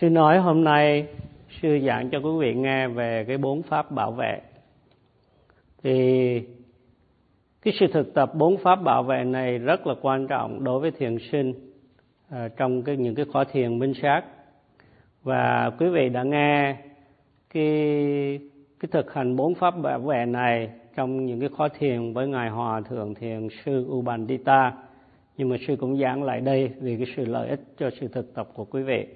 Sư nói hôm nay sư giảng cho quý vị nghe về cái bốn pháp bảo vệ. Thì cái sự thực tập bốn pháp bảo vệ này rất là quan trọng đối với thiền sinh à, trong cái những cái khóa thiền minh sát. Và quý vị đã nghe cái cái thực hành bốn pháp bảo vệ này trong những cái khóa thiền với ngài hòa thượng thiền sư Ubandita. Nhưng mà sư cũng giảng lại đây vì cái sự lợi ích cho sự thực tập của quý vị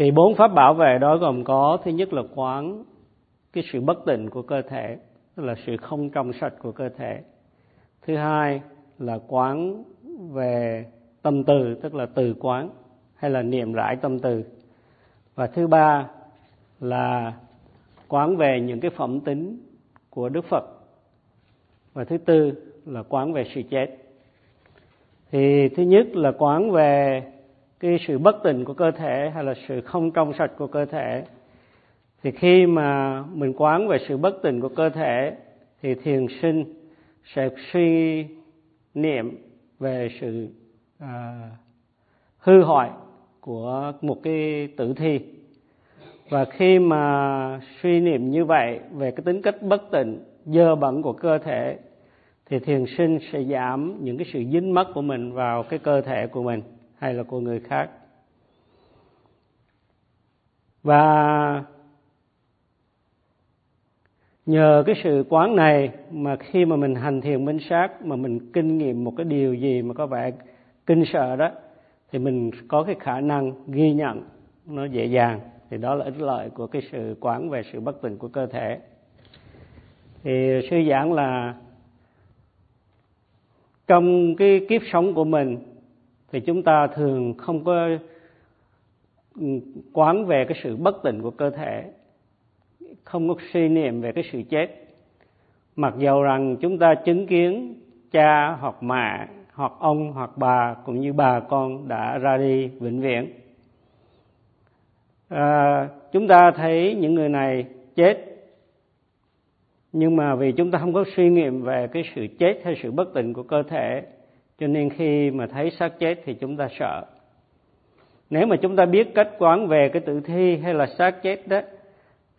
thì bốn pháp bảo vệ đó gồm có, thứ nhất là quán, cái sự bất tịnh của cơ thể, tức là sự không trong sạch của cơ thể. Thứ hai là quán về tâm từ, tức là từ quán, hay là niệm rải tâm từ. Và thứ ba là quán về những cái phẩm tính của đức phật. Và thứ tư là quán về sự chết. Thì thứ nhất là quán về cái sự bất tỉnh của cơ thể hay là sự không trong sạch của cơ thể. Thì khi mà mình quán về sự bất tỉnh của cơ thể thì thiền sinh sẽ suy niệm về sự à, hư hoại của một cái tử thi. Và khi mà suy niệm như vậy về cái tính cách bất tịnh dơ bẩn của cơ thể thì thiền sinh sẽ giảm những cái sự dính mắc của mình vào cái cơ thể của mình hay là của người khác. Và nhờ cái sự quán này mà khi mà mình hành thiền minh sát, mà mình kinh nghiệm một cái điều gì mà có vẻ kinh sợ đó, thì mình có cái khả năng ghi nhận nó dễ dàng. Thì đó là ích lợi của cái sự quán về sự bất tỉnh của cơ thể. Thì sư giảng là trong cái kiếp sống của mình thì chúng ta thường không có ừ, quán về cái sự bất tỉnh của cơ thể không có suy niệm về cái sự chết. Mặc dầu rằng chúng ta chứng kiến cha hoặc mẹ hoặc ông hoặc bà cũng như bà con đã ra đi vĩnh viễn. À, chúng ta thấy những người này chết nhưng mà vì chúng ta không có suy nghiệm về cái sự chết hay sự bất tỉnh của cơ thể cho nên khi mà thấy xác chết thì chúng ta sợ. Nếu mà chúng ta biết cách quán về cái tử thi hay là xác chết đó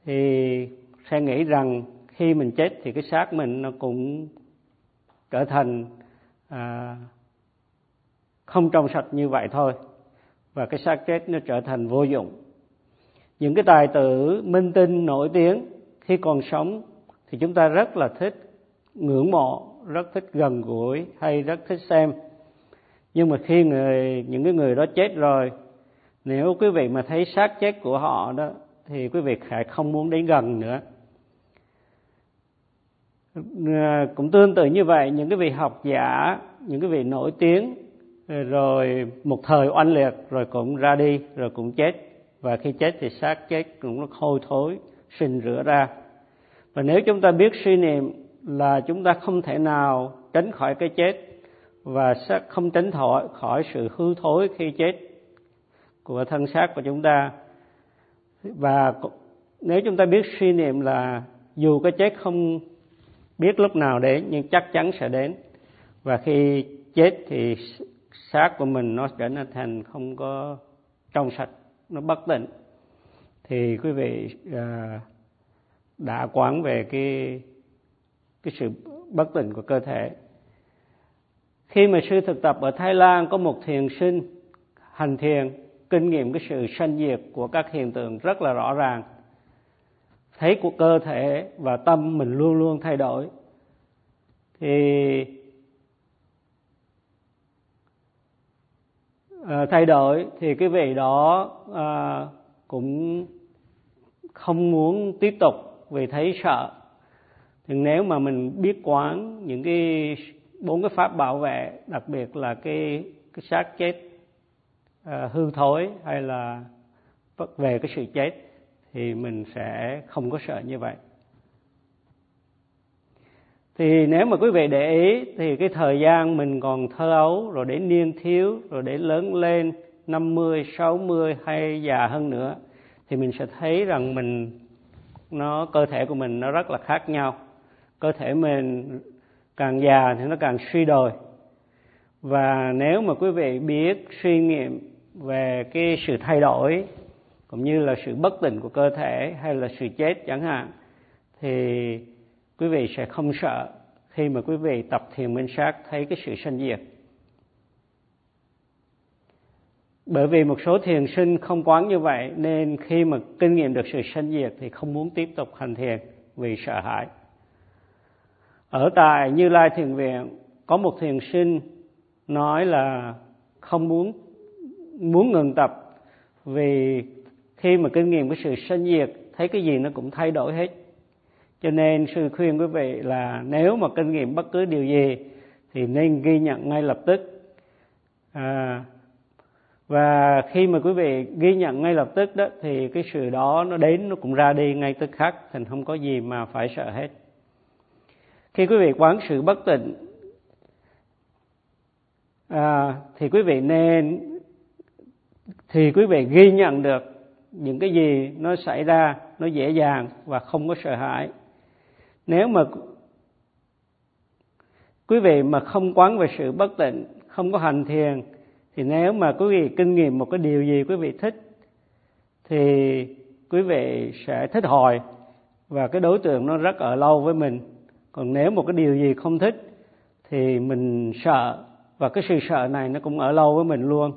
thì sẽ nghĩ rằng khi mình chết thì cái xác mình nó cũng trở thành à, không trong sạch như vậy thôi. Và cái xác chết nó trở thành vô dụng. Những cái tài tử minh tinh nổi tiếng khi còn sống thì chúng ta rất là thích ngưỡng mộ rất thích gần gũi, hay rất thích xem. Nhưng mà khi người, những cái người đó chết rồi, nếu quý vị mà thấy xác chết của họ đó, thì quý vị lại không muốn đến gần nữa. Ờ, cũng tương tự như vậy, những cái vị học giả, những cái vị nổi tiếng ờ, rồi một thời oanh liệt, rồi cũng ra đi, rồi cũng chết. Và khi chết thì xác chết cũng nó hôi thối, sinh rửa ra. Và nếu chúng ta biết suy niệm là chúng ta không thể nào tránh khỏi cái chết và sẽ không tránh khỏi khỏi sự hư thối khi chết của thân xác của chúng ta. Và nếu chúng ta biết suy niệm là dù cái chết không biết lúc nào đến, nhưng chắc chắn sẽ đến. Và khi chết thì xác của mình nó trở nên thành không có trong sạch, nó bất tịnh. Thì quý vị à, đã quán về cái cái sự bất tỉnh của cơ thể. Khi mà sư thực tập ở Thái Lan có một thiền sinh hành thiền kinh nghiệm cái sự sanh diệt của các hiện tượng rất là rõ ràng. Thấy của cơ thể và tâm mình luôn luôn thay đổi. Thì à, thay đổi thì cái vị đó à, cũng không muốn tiếp tục vì thấy sợ thì nếu mà mình biết quán những cái bốn cái pháp bảo vệ đặc biệt là cái cái xác chết uh, hư thối hay là về cái sự chết thì mình sẽ không có sợ như vậy. Thì nếu mà quý vị để ý thì cái thời gian mình còn thơ ấu rồi đến niên thiếu rồi đến lớn lên 50, 60 hay già hơn nữa thì mình sẽ thấy rằng mình nó cơ thể của mình nó rất là khác nhau cơ thể mình càng già thì nó càng suy đồi. Và nếu mà quý vị biết, suy nghiệm về cái sự thay đổi, cũng như là sự bất tỉnh của cơ thể hay là sự chết chẳng hạn, thì quý vị sẽ không sợ khi mà quý vị tập thiền minh sát thấy cái sự sanh diệt. Bởi vì một số thiền sinh không quán như vậy, nên khi mà kinh nghiệm được sự sanh diệt thì không muốn tiếp tục hành thiền vì sợ hãi ở tại như lai thiền viện có một thiền sinh nói là không muốn muốn ngừng tập vì khi mà kinh nghiệm cái sự sanh diệt thấy cái gì nó cũng thay đổi hết. Cho nên sư khuyên quý vị là nếu mà kinh nghiệm bất cứ điều gì thì nên ghi nhận ngay lập tức. À, và khi mà quý vị ghi nhận ngay lập tức đó thì cái sự đó nó đến nó cũng ra đi ngay tức khắc thành không có gì mà phải sợ hết khi quý vị quán sự bất tịnh à, thì quý vị nên thì quý vị ghi nhận được những cái gì nó xảy ra nó dễ dàng và không có sợ hãi. Nếu mà quý vị mà không quán về sự bất tịnh không có hành thiền thì nếu mà quý vị kinh nghiệm một cái điều gì quý vị thích thì quý vị sẽ thích hồi và cái đối tượng nó rất ở lâu với mình còn nếu một cái điều gì không thích thì mình sợ, và cái sự sợ này nó cũng ở lâu với mình luôn.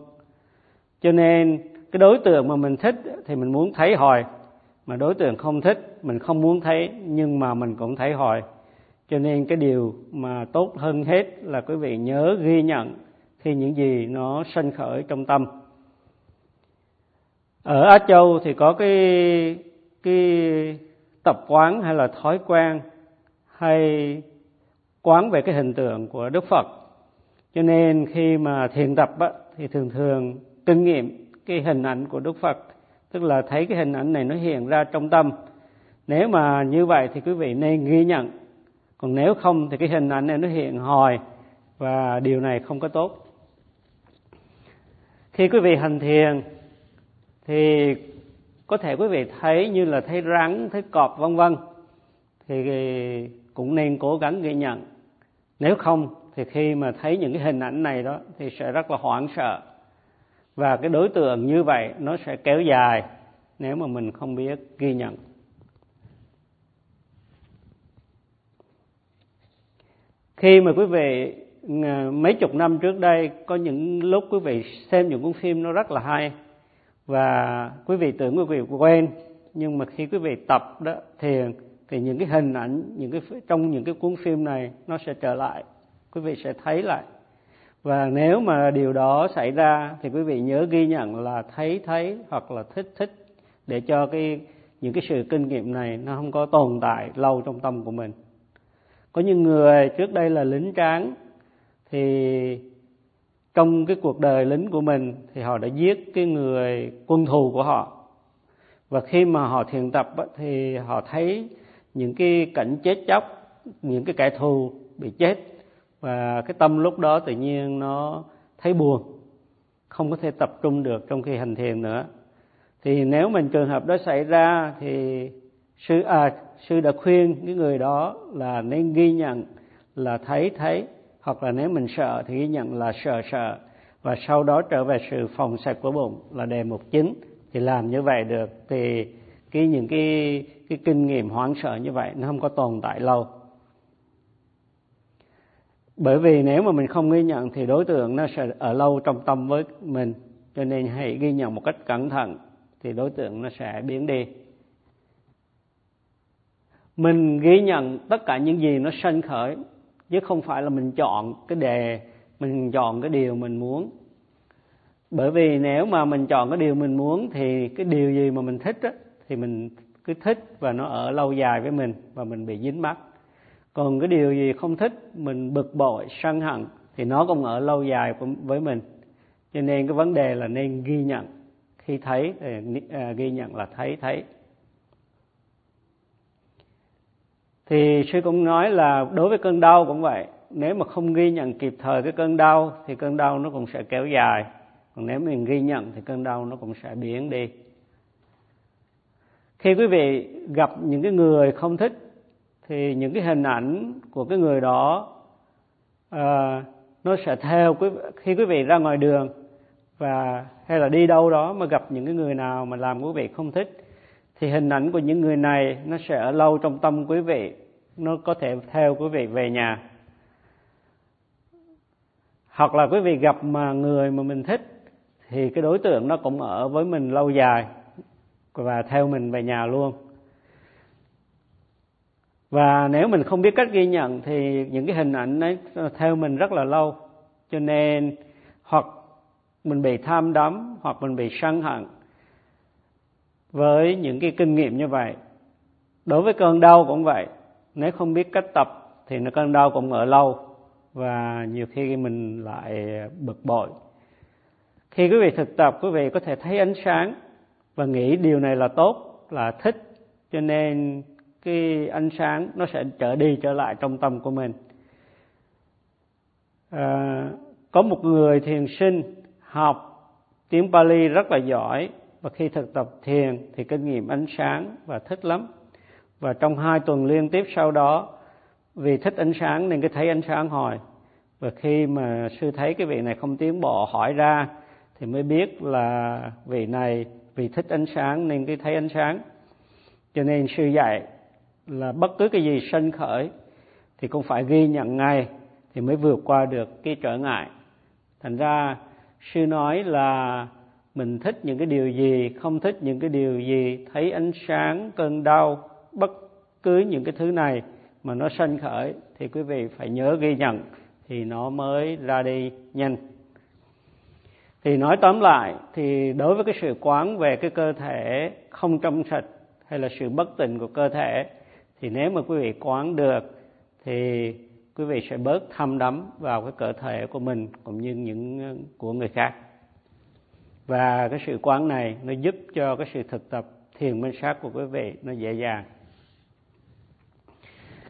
Cho nên cái đối tượng mà mình thích thì mình muốn thấy hồi, mà đối tượng không thích, mình không muốn thấy, nhưng mà mình cũng thấy hồi. Cho nên cái điều mà tốt hơn hết là quý vị nhớ ghi nhận khi những gì nó sanh khởi trong tâm. Ở Á Châu thì có cái cái tập quán hay là thói quen hay quán về cái hình tượng của Đức Phật. Cho nên khi mà thiền tập á, thì thường thường kinh nghiệm cái hình ảnh của Đức Phật tức là thấy cái hình ảnh này nó hiện ra trong tâm. Nếu mà như vậy thì quý vị nên ghi nhận. Còn nếu không thì cái hình ảnh này nó hiện hồi và điều này không có tốt. Khi quý vị hành thiền thì có thể quý vị thấy như là thấy rắn thấy cọp vân vân. Thì cũng nên cố gắng ghi nhận. Nếu không, thì khi mà thấy những cái hình ảnh này đó, thì sẽ rất là hoảng sợ. Và cái đối tượng như vậy, nó sẽ kéo dài nếu mà mình không biết ghi nhận. Khi mà quý vị ờ, mấy chục năm trước đây, có những lúc quý vị xem những cuốn phim nó rất là hay, và quý vị tưởng quý vị quen, nhưng mà khi quý vị tập đó thiền thì những cái hình ảnh, những cái trong những cái cuốn phim này nó sẽ trở lại, quý vị sẽ thấy lại. Và nếu mà điều đó xảy ra thì quý vị nhớ ghi nhận là thấy thấy hoặc là thích thích để cho cái, những cái sự kinh nghiệm này nó không có tồn tại lâu trong tâm của mình. Có những người trước đây là lính tráng thì trong cái cuộc đời lính của mình thì họ đã giết cái người quân thù của họ. Và khi mà họ thiền tập thì họ thấy những cái cảnh chết chóc, những cái kẻ thù bị chết. Và cái tâm lúc đó tự nhiên nó thấy buồn, không có thể tập trung được trong khi hành thiền nữa. Thì nếu mình trường hợp đó xảy ra thì sư à sư đã khuyên cái người đó là nên ghi nhận là thấy thấy. Hoặc là nếu mình sợ thì ghi nhận là sợ sợ. Và sau đó trở về sự phòng sạch của bụng là đề mục chính. Thì làm như vậy được. Thì cái những cái cái kinh nghiệm hoảng sợ như vậy nó không có tồn tại lâu. Bởi vì nếu mà mình không ghi nhận thì đối tượng nó sẽ ở lâu trong tâm với mình. Cho nên hãy ghi nhận một cách cẩn thận thì đối tượng nó sẽ biến đi. Mình ghi nhận tất cả những gì nó sanh khởi chứ không phải là mình chọn cái đề mình chọn cái điều mình muốn. Bởi vì nếu mà mình chọn cái điều mình muốn thì cái điều gì mà mình thích á, thì mình cứ thích và nó ở lâu dài với mình và mình bị dính mắc. Còn cái điều gì không thích, mình bực bội, sân hận thì nó cũng ở lâu dài với mình. Cho nên cái vấn đề là nên ghi nhận. Khi thấy, thì à, ghi nhận là thấy thấy. Thì sư cũng nói là đối với cơn đau cũng vậy. Nếu mà không ghi nhận kịp thời cái cơn đau thì cơn đau nó cũng sẽ kéo dài. Còn nếu mình ghi nhận thì cơn đau nó cũng sẽ biến đi khi quý vị gặp những cái người không thích thì những cái hình ảnh của cái người đó à, nó sẽ theo quý, khi quý vị ra ngoài đường và hay là đi đâu đó mà gặp những cái người nào mà làm quý vị không thích thì hình ảnh của những người này nó sẽ ở lâu trong tâm quý vị nó có thể theo quý vị về nhà. Hoặc là quý vị gặp mà người mà mình thích thì cái đối tượng nó cũng ở với mình lâu dài và theo mình về nhà luôn. Và nếu mình không biết cách ghi nhận thì những cái hình ảnh ấy theo mình rất là lâu. Cho nên, hoặc mình bị tham đắm, hoặc mình bị sân hận với những cái kinh nghiệm như vậy. Đối với cơn đau cũng vậy. Nếu không biết cách tập thì nó cơn đau cũng ở lâu và nhiều khi mình lại bực bội. Khi quý vị thực tập, quý vị có thể thấy ánh sáng và nghĩ điều này là tốt là thích cho nên cái ánh sáng nó sẽ trở đi trở lại trong tâm của mình. À, có một người thiền sinh học tiếng Pali rất là giỏi và khi thực tập thiền thì kinh nghiệm ánh sáng và thích lắm. Và trong hai tuần liên tiếp sau đó vì thích ánh sáng nên cái thấy ánh sáng hồi. Và khi mà sư thấy cái vị này không tiến bộ hỏi ra thì mới biết là vị này vì thích ánh sáng nên cứ thấy ánh sáng. Cho nên sư dạy là bất cứ cái gì sanh khởi thì cũng phải ghi nhận ngay thì mới vượt qua được cái trở ngại. Thành ra sư nói là mình thích những cái điều gì, không thích những cái điều gì, thấy ánh sáng, cơn đau, bất cứ những cái thứ này mà nó sanh khởi thì quý vị phải nhớ ghi nhận thì nó mới ra đi nhanh thì nói tóm lại, thì đối với cái sự quán về cái cơ thể không trong sạch hay là sự bất tịnh của cơ thể, thì nếu mà quý vị quán được, thì quý vị sẽ bớt thâm đắm vào cái cơ thể của mình cũng như những, của người khác. Và cái sự quán này nó giúp cho cái sự thực tập thiền minh sát của quý vị nó dễ dàng.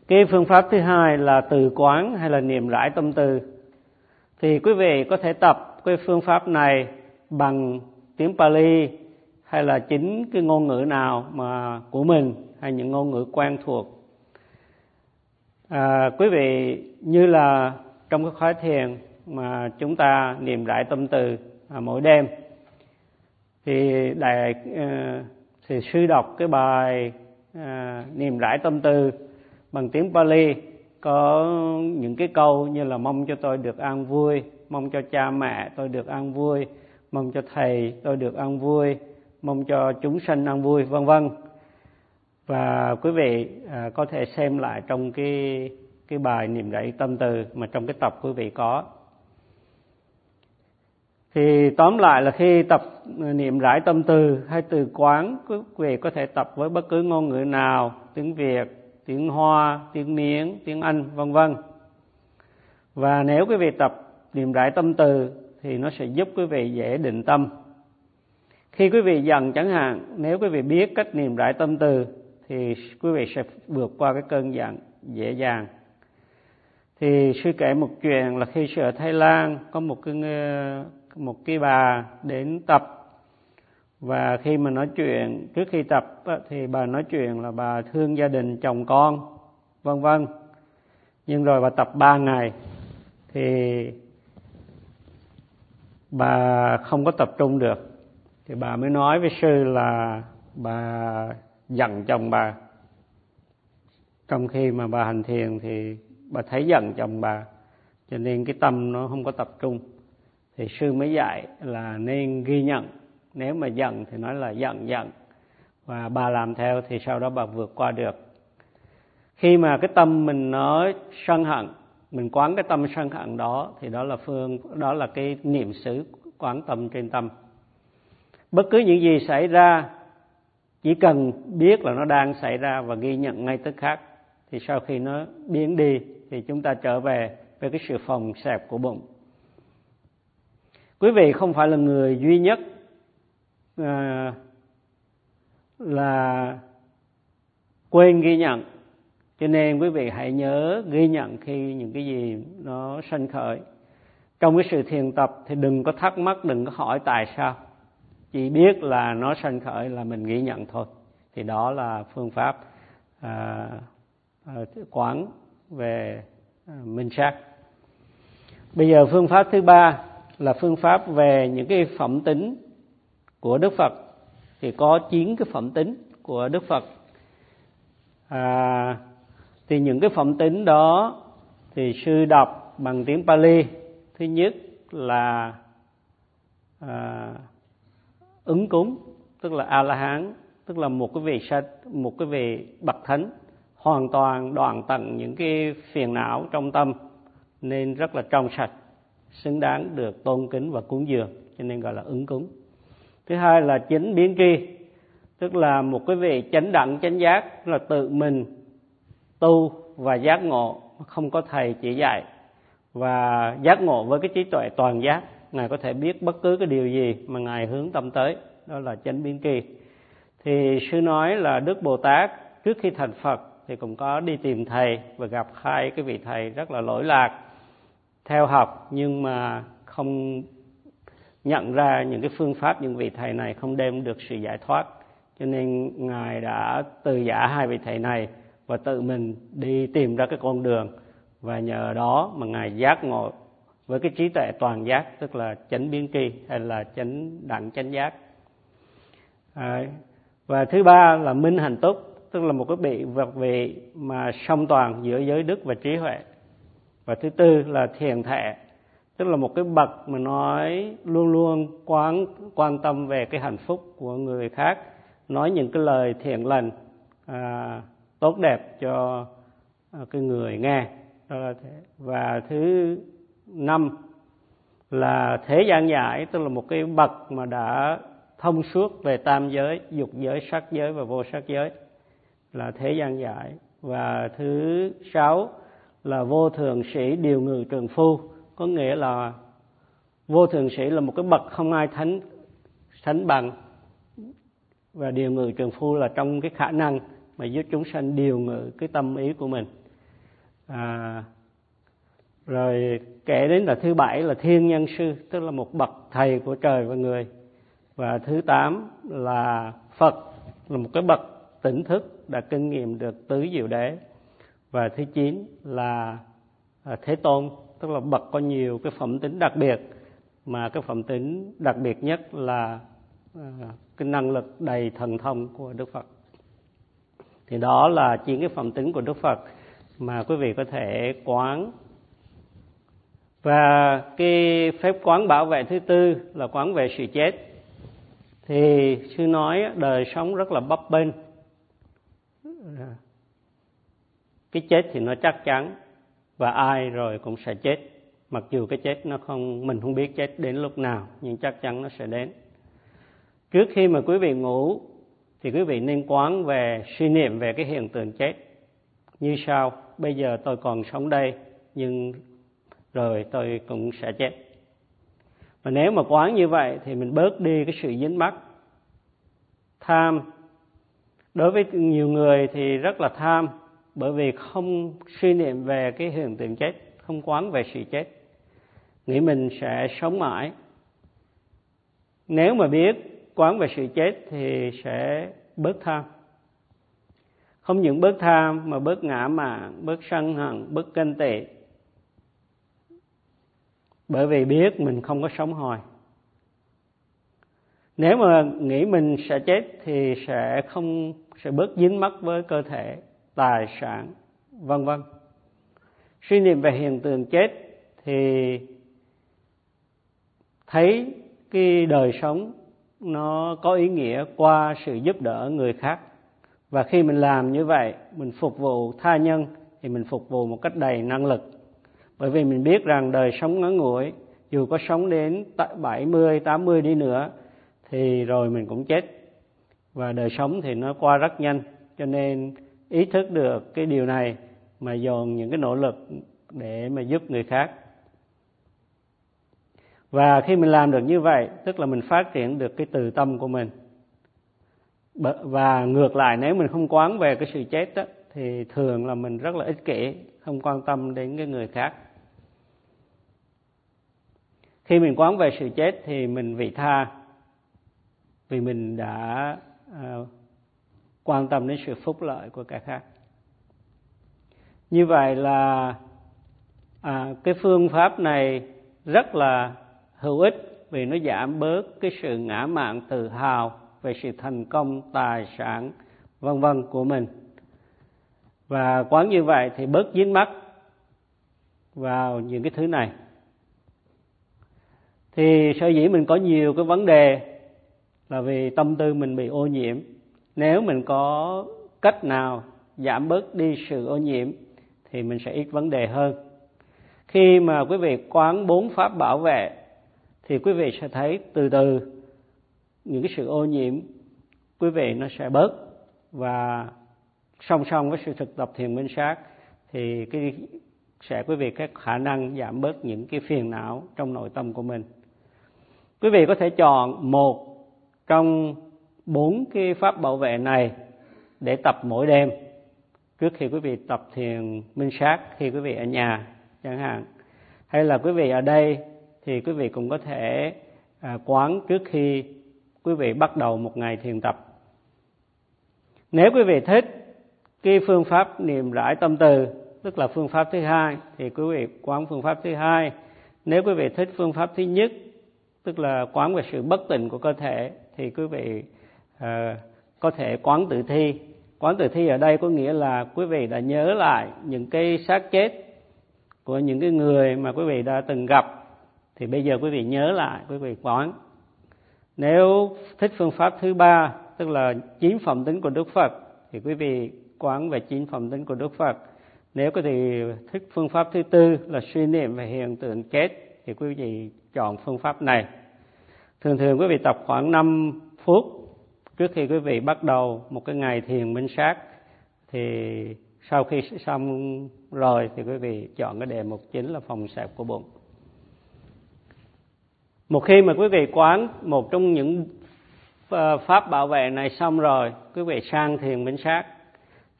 Cái phương pháp thứ hai là từ quán hay là niệm rải tâm từ thì quý vị có thể tập cái phương pháp này bằng tiếng Pali hay là chính cái ngôn ngữ nào mà của mình hay những ngôn ngữ quen thuộc. À, quý vị như là trong cái khóa thiền mà chúng ta niệm đại tâm từ à, mỗi đêm thì đại à, thì sư đọc cái bài à, niệm đại tâm từ bằng tiếng Pali có những cái câu như là mong cho tôi được an vui mong cho cha mẹ tôi được an vui. Mong cho thầy tôi được an vui. Mong cho chúng sanh an vui vân vân. Và quý vị à, có thể xem lại trong cái cái bài niệm rải tâm từ mà trong cái tập quý vị có. Thì tóm lại là khi tập niệm rải tâm từ hay từ quán quý vị có thể tập với bất cứ ngôn ngữ nào tiếng việt tiếng hoa tiếng miếng tiếng anh vân vân. Và nếu quý vị tập niệm rải tâm từ thì nó sẽ giúp quý vị dễ định tâm. Khi quý vị dần chẳng hạn, nếu quý vị biết cách niệm rải tâm từ thì quý vị sẽ vượt qua cái cơn giận dễ dàng. Thì sư kể một chuyện là khi sư ở Thái Lan, có một cái một cái bà đến tập. Và khi mà nói chuyện, trước khi tập thì bà nói chuyện là bà thương gia đình, chồng con, vân vân. Nhưng rồi bà tập ba ngày, thì bà không có tập trung được, thì bà mới nói với sư là bà giận chồng bà. Trong khi mà bà hành thiền thì bà thấy giận chồng bà, cho nên cái tâm nó không có tập trung. Thì sư mới dạy là nên ghi nhận. Nếu mà giận thì nói là giận giận. Và bà làm theo thì sau đó bà vượt qua được. Khi mà cái tâm mình nó sân hận mình quán cái tâm sân hận đó thì đó là phương đó là cái niệm xứ quán tâm trên tâm. Bất cứ những gì xảy ra chỉ cần biết là nó đang xảy ra và ghi nhận ngay tức khắc thì sau khi nó biến đi thì chúng ta trở về với cái sự phòng xẹp của bụng. Quý vị không phải là người duy nhất à, là quên ghi nhận cho nên quý vị hãy nhớ ghi nhận khi những cái gì nó sanh khởi. Trong cái sự thiền tập thì đừng có thắc mắc đừng có hỏi tại sao. Chỉ biết là nó sanh khởi là mình ghi nhận thôi. Thì đó là phương pháp à, à, quán về à, minh sát. Bây giờ phương pháp thứ ba là phương pháp về những cái phẩm tính của Đức Phật. Thì có chín cái phẩm tính của Đức Phật. À, thì những cái phẩm tính đó thì sư đọc bằng tiếng Pali. Thứ nhất là à, ứng cúng tức là a la hán tức là một cái vị sách một cái vị bậc thánh hoàn toàn đoạn tận những cái phiền não trong tâm nên rất là trong sạch xứng đáng được tôn kính và cúng dường cho nên gọi là ứng cúng. Thứ hai là chính biến tri tức là một cái vị chánh đẳng chánh giác là tự mình tu và giác ngộ không có thầy chỉ dạy. Và giác ngộ với cái trí tuệ toàn giác, ngài có thể biết bất cứ cái điều gì mà ngài hướng tâm tới, đó là chánh biến kỳ. Thì sư nói là đức bồ tát trước khi thành phật thì cũng có đi tìm thầy và gặp hai cái vị thầy rất là lỗi lạc, theo học nhưng mà không nhận ra những cái phương pháp những vị thầy này không đem được sự giải thoát. Cho nên ngài đã từ giả hai vị thầy này và tự mình đi tìm ra cái con đường. Và nhờ đó mà ngài giác ngộ với cái trí tuệ toàn giác tức là chánh biến tri hay là chánh đẳng chánh giác. À, và thứ ba là minh hành túc tức là một cái bị vật vị mà song toàn giữa giới đức và trí huệ. Và thứ tư là thiền thệ tức là một cái bậc mà nói luôn luôn quán quan tâm về cái hạnh phúc của người khác nói những cái lời thiện lành à, tốt đẹp cho à, cái người nghe. Đó là thế. và thứ năm là thế gian giải, tức là một cái bậc mà đã thông suốt về tam giới, dục giới, sắc giới và vô sắc giới, là thế gian giải. Và thứ sáu là vô thường sĩ điều ngự trường phu, có nghĩa là vô thường sĩ là một cái bậc không ai thánh sánh bằng. Và điều ngự trường phu là trong cái khả năng mà giúp chúng sanh điều ngự cái tâm ý của mình. À, rồi kể đến là thứ bảy là thiên nhân sư tức là một bậc thầy của trời và người. Và thứ tám là phật là một cái bậc tỉnh thức đã kinh nghiệm được tứ diệu đế. Và thứ chín là à, thế tôn tức là bậc có nhiều cái phẩm tính đặc biệt. Mà cái phẩm tính đặc biệt nhất là à, cái năng lực đầy thần thông của đức phật thì đó là chín cái phẩm tính của đức phật mà quý vị có thể quán. Và cái phép quán bảo vệ thứ tư là quán về sự chết. Thì sư nói đời sống rất là bấp bênh. Cái chết thì nó chắc chắn và ai rồi cũng sẽ chết. Mặc dù cái chết nó không, mình không biết chết đến lúc nào, nhưng chắc chắn nó sẽ đến. Trước khi mà quý vị ngủ thì quý vị nên quán về suy niệm về cái hiện tượng chết. Như sau, bây giờ tôi còn sống đây, nhưng rồi tôi cũng sẽ chết. Và nếu mà quán như vậy thì mình bớt đi cái sự dính mắc. Tham. Đối với nhiều người thì rất là tham, bởi vì không suy niệm về cái hiện tượng chết, không quán về sự chết. Nghĩ mình sẽ sống mãi. Nếu mà biết quán về sự chết thì sẽ bớt tham. Không những bớt tham mà bớt ngã mạn, bớt sân hận, bớt kinh tị. Bởi vì biết mình không có sống hồi. Nếu mà nghĩ mình sẽ chết thì sẽ không, sẽ bớt dính mắc với cơ thể, tài sản, vân vân. Suy niệm về hiện tượng chết thì thấy cái đời sống nó có ý nghĩa qua sự giúp đỡ người khác. Và khi mình làm như vậy mình phục vụ tha nhân thì mình phục vụ một cách đầy năng lực. Bởi vì mình biết rằng đời sống ngắn ngủi dù có sống đến 70, 80 đi nữa thì rồi mình cũng chết. Và đời sống thì nó qua rất nhanh cho nên ý thức được cái điều này mà dồn những cái nỗ lực để mà giúp người khác và khi mình làm được như vậy tức là mình phát triển được cái từ tâm của mình. Và ngược lại nếu mình không quán về cái sự chết đó, thì thường là mình rất là ích kỷ không quan tâm đến cái người khác. Khi mình quán về sự chết thì mình vị tha vì mình đã uh, quan tâm đến sự phúc lợi của kẻ khác. Như vậy là à, cái phương pháp này rất là hữu ích vì nó giảm bớt cái sự ngã mạn tự hào về sự thành công, tài sản, vân vân của mình. Và quán như vậy thì bớt dính mắc vào những cái thứ này. Thì sở dĩ mình có nhiều cái vấn đề là vì tâm tư mình bị ô nhiễm. Nếu mình có cách nào giảm bớt đi sự ô nhiễm thì mình sẽ ít vấn đề hơn. Khi mà quý vị quán bốn pháp bảo vệ thì quý vị sẽ thấy từ từ những cái sự ô nhiễm, quý vị nó sẽ bớt. Và song song với sự thực tập thiền minh sát thì cái sẽ quý vị có khả năng giảm bớt những cái phiền não trong nội tâm của mình. Quý vị có thể chọn một trong bốn cái pháp bảo vệ này để tập mỗi đêm. Trước khi quý vị tập thiền minh sát, khi quý vị ở nhà chẳng hạn. Hay là quý vị ở đây thì quý vị cũng có thể à, quán trước khi quý vị bắt đầu một ngày thiền tập. Nếu quý vị thích cái phương pháp niệm rải tâm từ tức là phương pháp thứ hai thì quý vị quán phương pháp thứ hai. Nếu quý vị thích phương pháp thứ nhất tức là quán về sự bất tịnh của cơ thể thì quý vị à, có thể quán tự thi. Quán tự thi ở đây có nghĩa là quý vị đã nhớ lại những cái xác chết của những cái người mà quý vị đã từng gặp thì bây giờ quý vị nhớ lại, quý vị quán. Nếu thích phương pháp thứ ba, tức là chín phẩm tính của đức phật, thì quý vị quán về chín phẩm tính của đức phật. Nếu quý vị thích phương pháp thứ tư là suy niệm về hiện tượng kết thì quý vị chọn phương pháp này. Thường thường quý vị tập khoảng 5 phút trước khi quý vị bắt đầu một cái ngày thiền minh sát, thì sau khi xong rồi thì quý vị chọn cái đề mục chính là phòng sẹp của bụng một khi mà quý vị quán một trong những ờ, pháp bảo vệ này xong rồi quý vị sang thiền minh sát.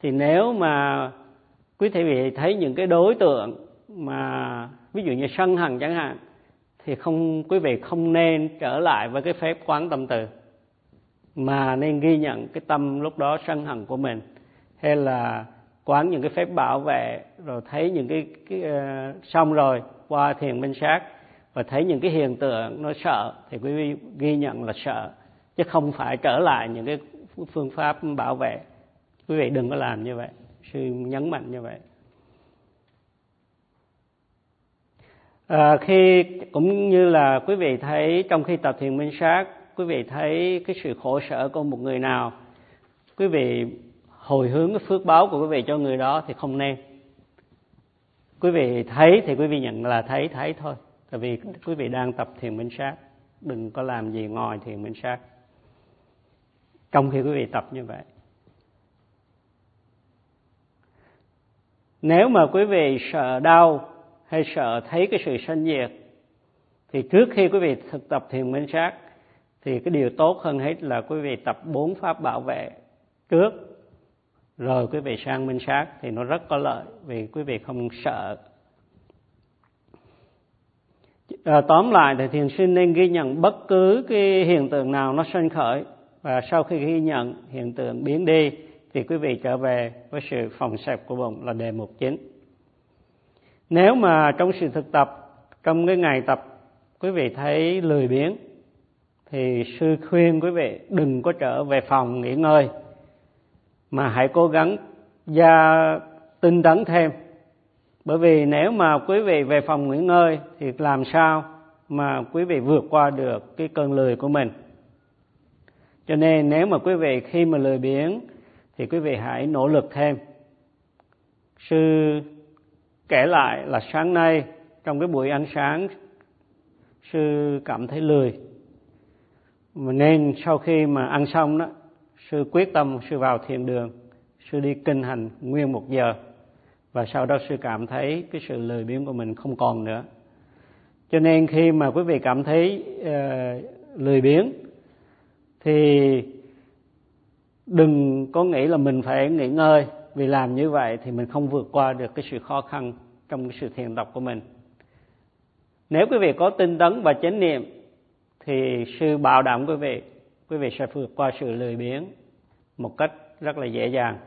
Thì nếu mà quý vị thấy những cái đối tượng mà ví dụ như sân hằng chẳng hạn thì không quý vị không nên trở lại với cái phép quán tâm từ mà nên ghi nhận cái tâm lúc đó sân hận của mình hay là quán những cái phép bảo vệ rồi thấy những cái, cái uh, xong rồi qua thiền minh sát và thấy những cái hiện tượng nó sợ thì quý vị ghi nhận là sợ chứ không phải trở lại những cái phương pháp bảo vệ. Quý vị đừng có làm như vậy sư nhấn mạnh như vậy. À, khi cũng như là quý vị thấy trong khi tập thiền minh sát quý vị thấy cái sự khổ sở của một người nào quý vị hồi hướng cái phước báo của quý vị cho người đó thì không nên. Quý vị thấy thì quý vị nhận là thấy thấy thôi tại vì quý vị đang tập thiền minh sát, đừng có làm gì ngoài thiền minh sát. Trong khi quý vị tập như vậy, nếu mà quý vị sợ đau hay sợ thấy cái sự sanh diệt, thì trước khi quý vị thực tập thiền minh sát, thì cái điều tốt hơn hết là quý vị tập bốn pháp bảo vệ trước, rồi quý vị sang minh sát thì nó rất có lợi vì quý vị không sợ à, tóm lại thì thiền sinh nên ghi nhận bất cứ cái hiện tượng nào nó sinh khởi. Và sau khi ghi nhận hiện tượng biến đi thì quý vị trở về với sự phòng xẹp của bụng là đề mục chính. Nếu mà trong sự thực tập trong cái ngày tập quý vị thấy lười biếng thì sư khuyên quý vị đừng có trở về phòng nghỉ ngơi mà hãy cố gắng gia tinh tấn thêm bởi vì nếu mà quý vị về phòng nghỉ ngơi thì làm sao mà quý vị vượt qua được cái cơn lười của mình? Cho nên nếu mà quý vị khi mà lười biếng thì quý vị hãy nỗ lực thêm. Sư kể lại là sáng nay trong cái buổi ăn sáng, sư cảm thấy lười. Mà nên sau khi mà ăn xong đó, sư quyết tâm sư vào thiền đường, sư đi kinh hành nguyên một giờ và sau đó sư cảm thấy cái sự lười biếng của mình không còn nữa. Cho nên khi mà quý vị cảm thấy uh, lười biếng thì đừng có nghĩ là mình phải nghỉ ngơi. Vì làm như vậy thì mình không vượt qua được cái sự khó khăn trong cái sự thiền tập của mình. Nếu quý vị có tinh tấn và chánh niệm thì sư bảo đảm quý vị quý vị sẽ vượt qua sự lười biếng một cách rất là dễ dàng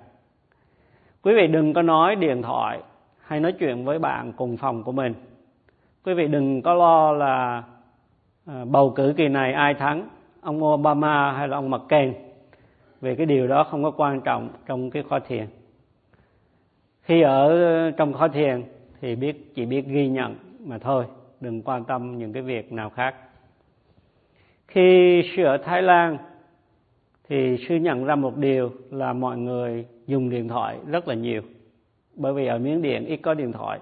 quý vị đừng có nói điện thoại hay nói chuyện với bạn cùng phòng của mình. Quý vị đừng có lo là à, bầu cử kỳ này ai thắng, ông Obama hay là ông McCain, vì cái điều đó không có quan trọng trong cái kho thiền. Khi ở trong kho thiền thì biết, chỉ biết ghi nhận mà thôi, đừng quan tâm những cái việc nào khác. Khi sư ở Thái Lan thì sư nhận ra một điều là mọi người dùng điện thoại rất là nhiều. Bởi vì ở miếng điện ít có điện thoại.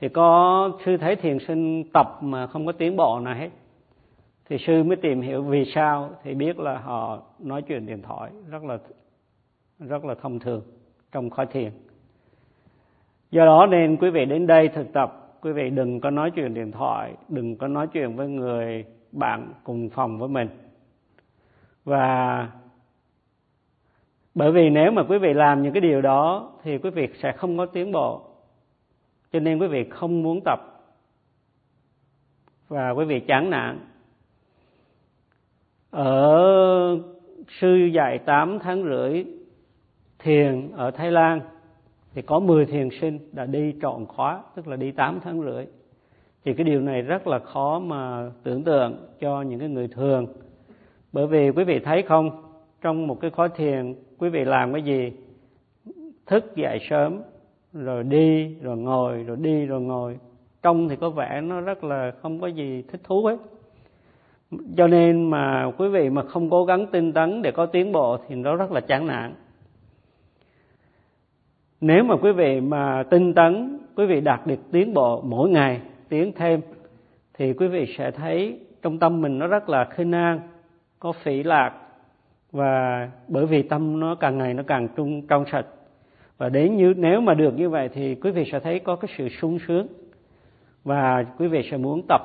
Thì có sư thấy thiền sinh tập mà không có tiến bộ nào hết. Thì sư mới tìm hiểu vì sao thì biết là họ nói chuyện điện thoại rất là rất là thông thường trong khói thiền. Do đó nên quý vị đến đây thực tập. Quý vị đừng có nói chuyện điện thoại, đừng có nói chuyện với người bạn cùng phòng với mình và bởi vì nếu mà quý vị làm những cái điều đó thì quý vị sẽ không có tiến bộ. Cho nên quý vị không muốn tập. Và quý vị chán nản. Ở sư dạy 8 tháng rưỡi thiền ở Thái Lan thì có 10 thiền sinh đã đi trọn khóa, tức là đi 8 tháng rưỡi. Thì cái điều này rất là khó mà tưởng tượng cho những cái người thường bởi vì quý vị thấy không, trong một cái khóa thiền, quý vị làm cái gì? Thức dậy sớm, rồi đi, rồi ngồi, rồi đi, rồi ngồi. Trong thì có vẻ nó rất là không có gì thích thú hết. Cho nên mà quý vị mà không cố gắng tinh tấn để có tiến bộ thì nó rất là chán nản. Nếu mà quý vị mà tinh tấn, quý vị đạt được tiến bộ mỗi ngày, tiến thêm, thì quý vị sẽ thấy trong tâm mình nó rất là khinh an có phỉ lạc và bởi vì tâm nó càng ngày nó càng trung trong sạch và đến như nếu mà được như vậy thì quý vị sẽ thấy có cái sự sung sướng và quý vị sẽ muốn tập.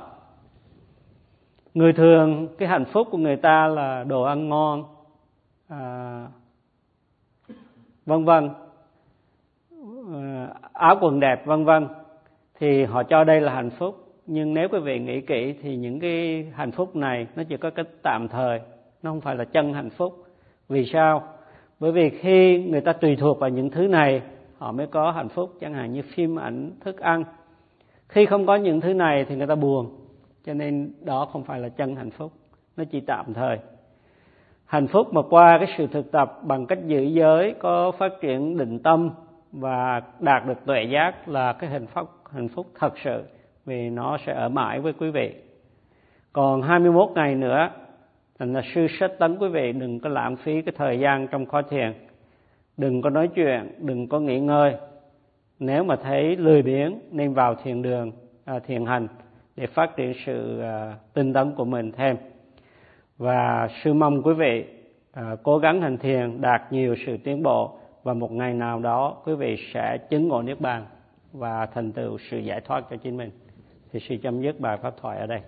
Người thường cái hạnh phúc của người ta là đồ ăn ngon à, vân vân. À, áo quần đẹp vân vân. Thì họ cho đây là hạnh phúc nhưng nếu quý vị nghĩ kỹ thì những cái hạnh phúc này nó chỉ có cái tạm thời, nó không phải là chân hạnh phúc. Vì sao? Bởi vì khi người ta tùy thuộc vào những thứ này, họ mới có hạnh phúc, chẳng hạn như phim ảnh, thức ăn. Khi không có những thứ này thì người ta buồn, cho nên đó không phải là chân hạnh phúc, nó chỉ tạm thời. Hạnh phúc mà qua cái sự thực tập bằng cách giữ giới, có phát triển định tâm và đạt được tuệ giác là cái hình phúc, hạnh phúc thật sự vì nó sẽ ở mãi với quý vị. Còn 21 ngày nữa thành là sư sách tấn quý vị đừng có lãng phí cái thời gian trong khó thiền. Đừng có nói chuyện đừng có nghỉ ngơi. Nếu mà thấy lười biếng nên vào thiền đường à, thiền hành để phát triển sự à, tinh tấn của mình thêm. Và sư mong quý vị à, cố gắng hành thiền đạt nhiều sự tiến bộ và một ngày nào đó quý vị sẽ chứng ngộ niết bàn và thành tựu sự giải thoát cho chính mình thì sư chấm dứt bài pháp thoại ở đây.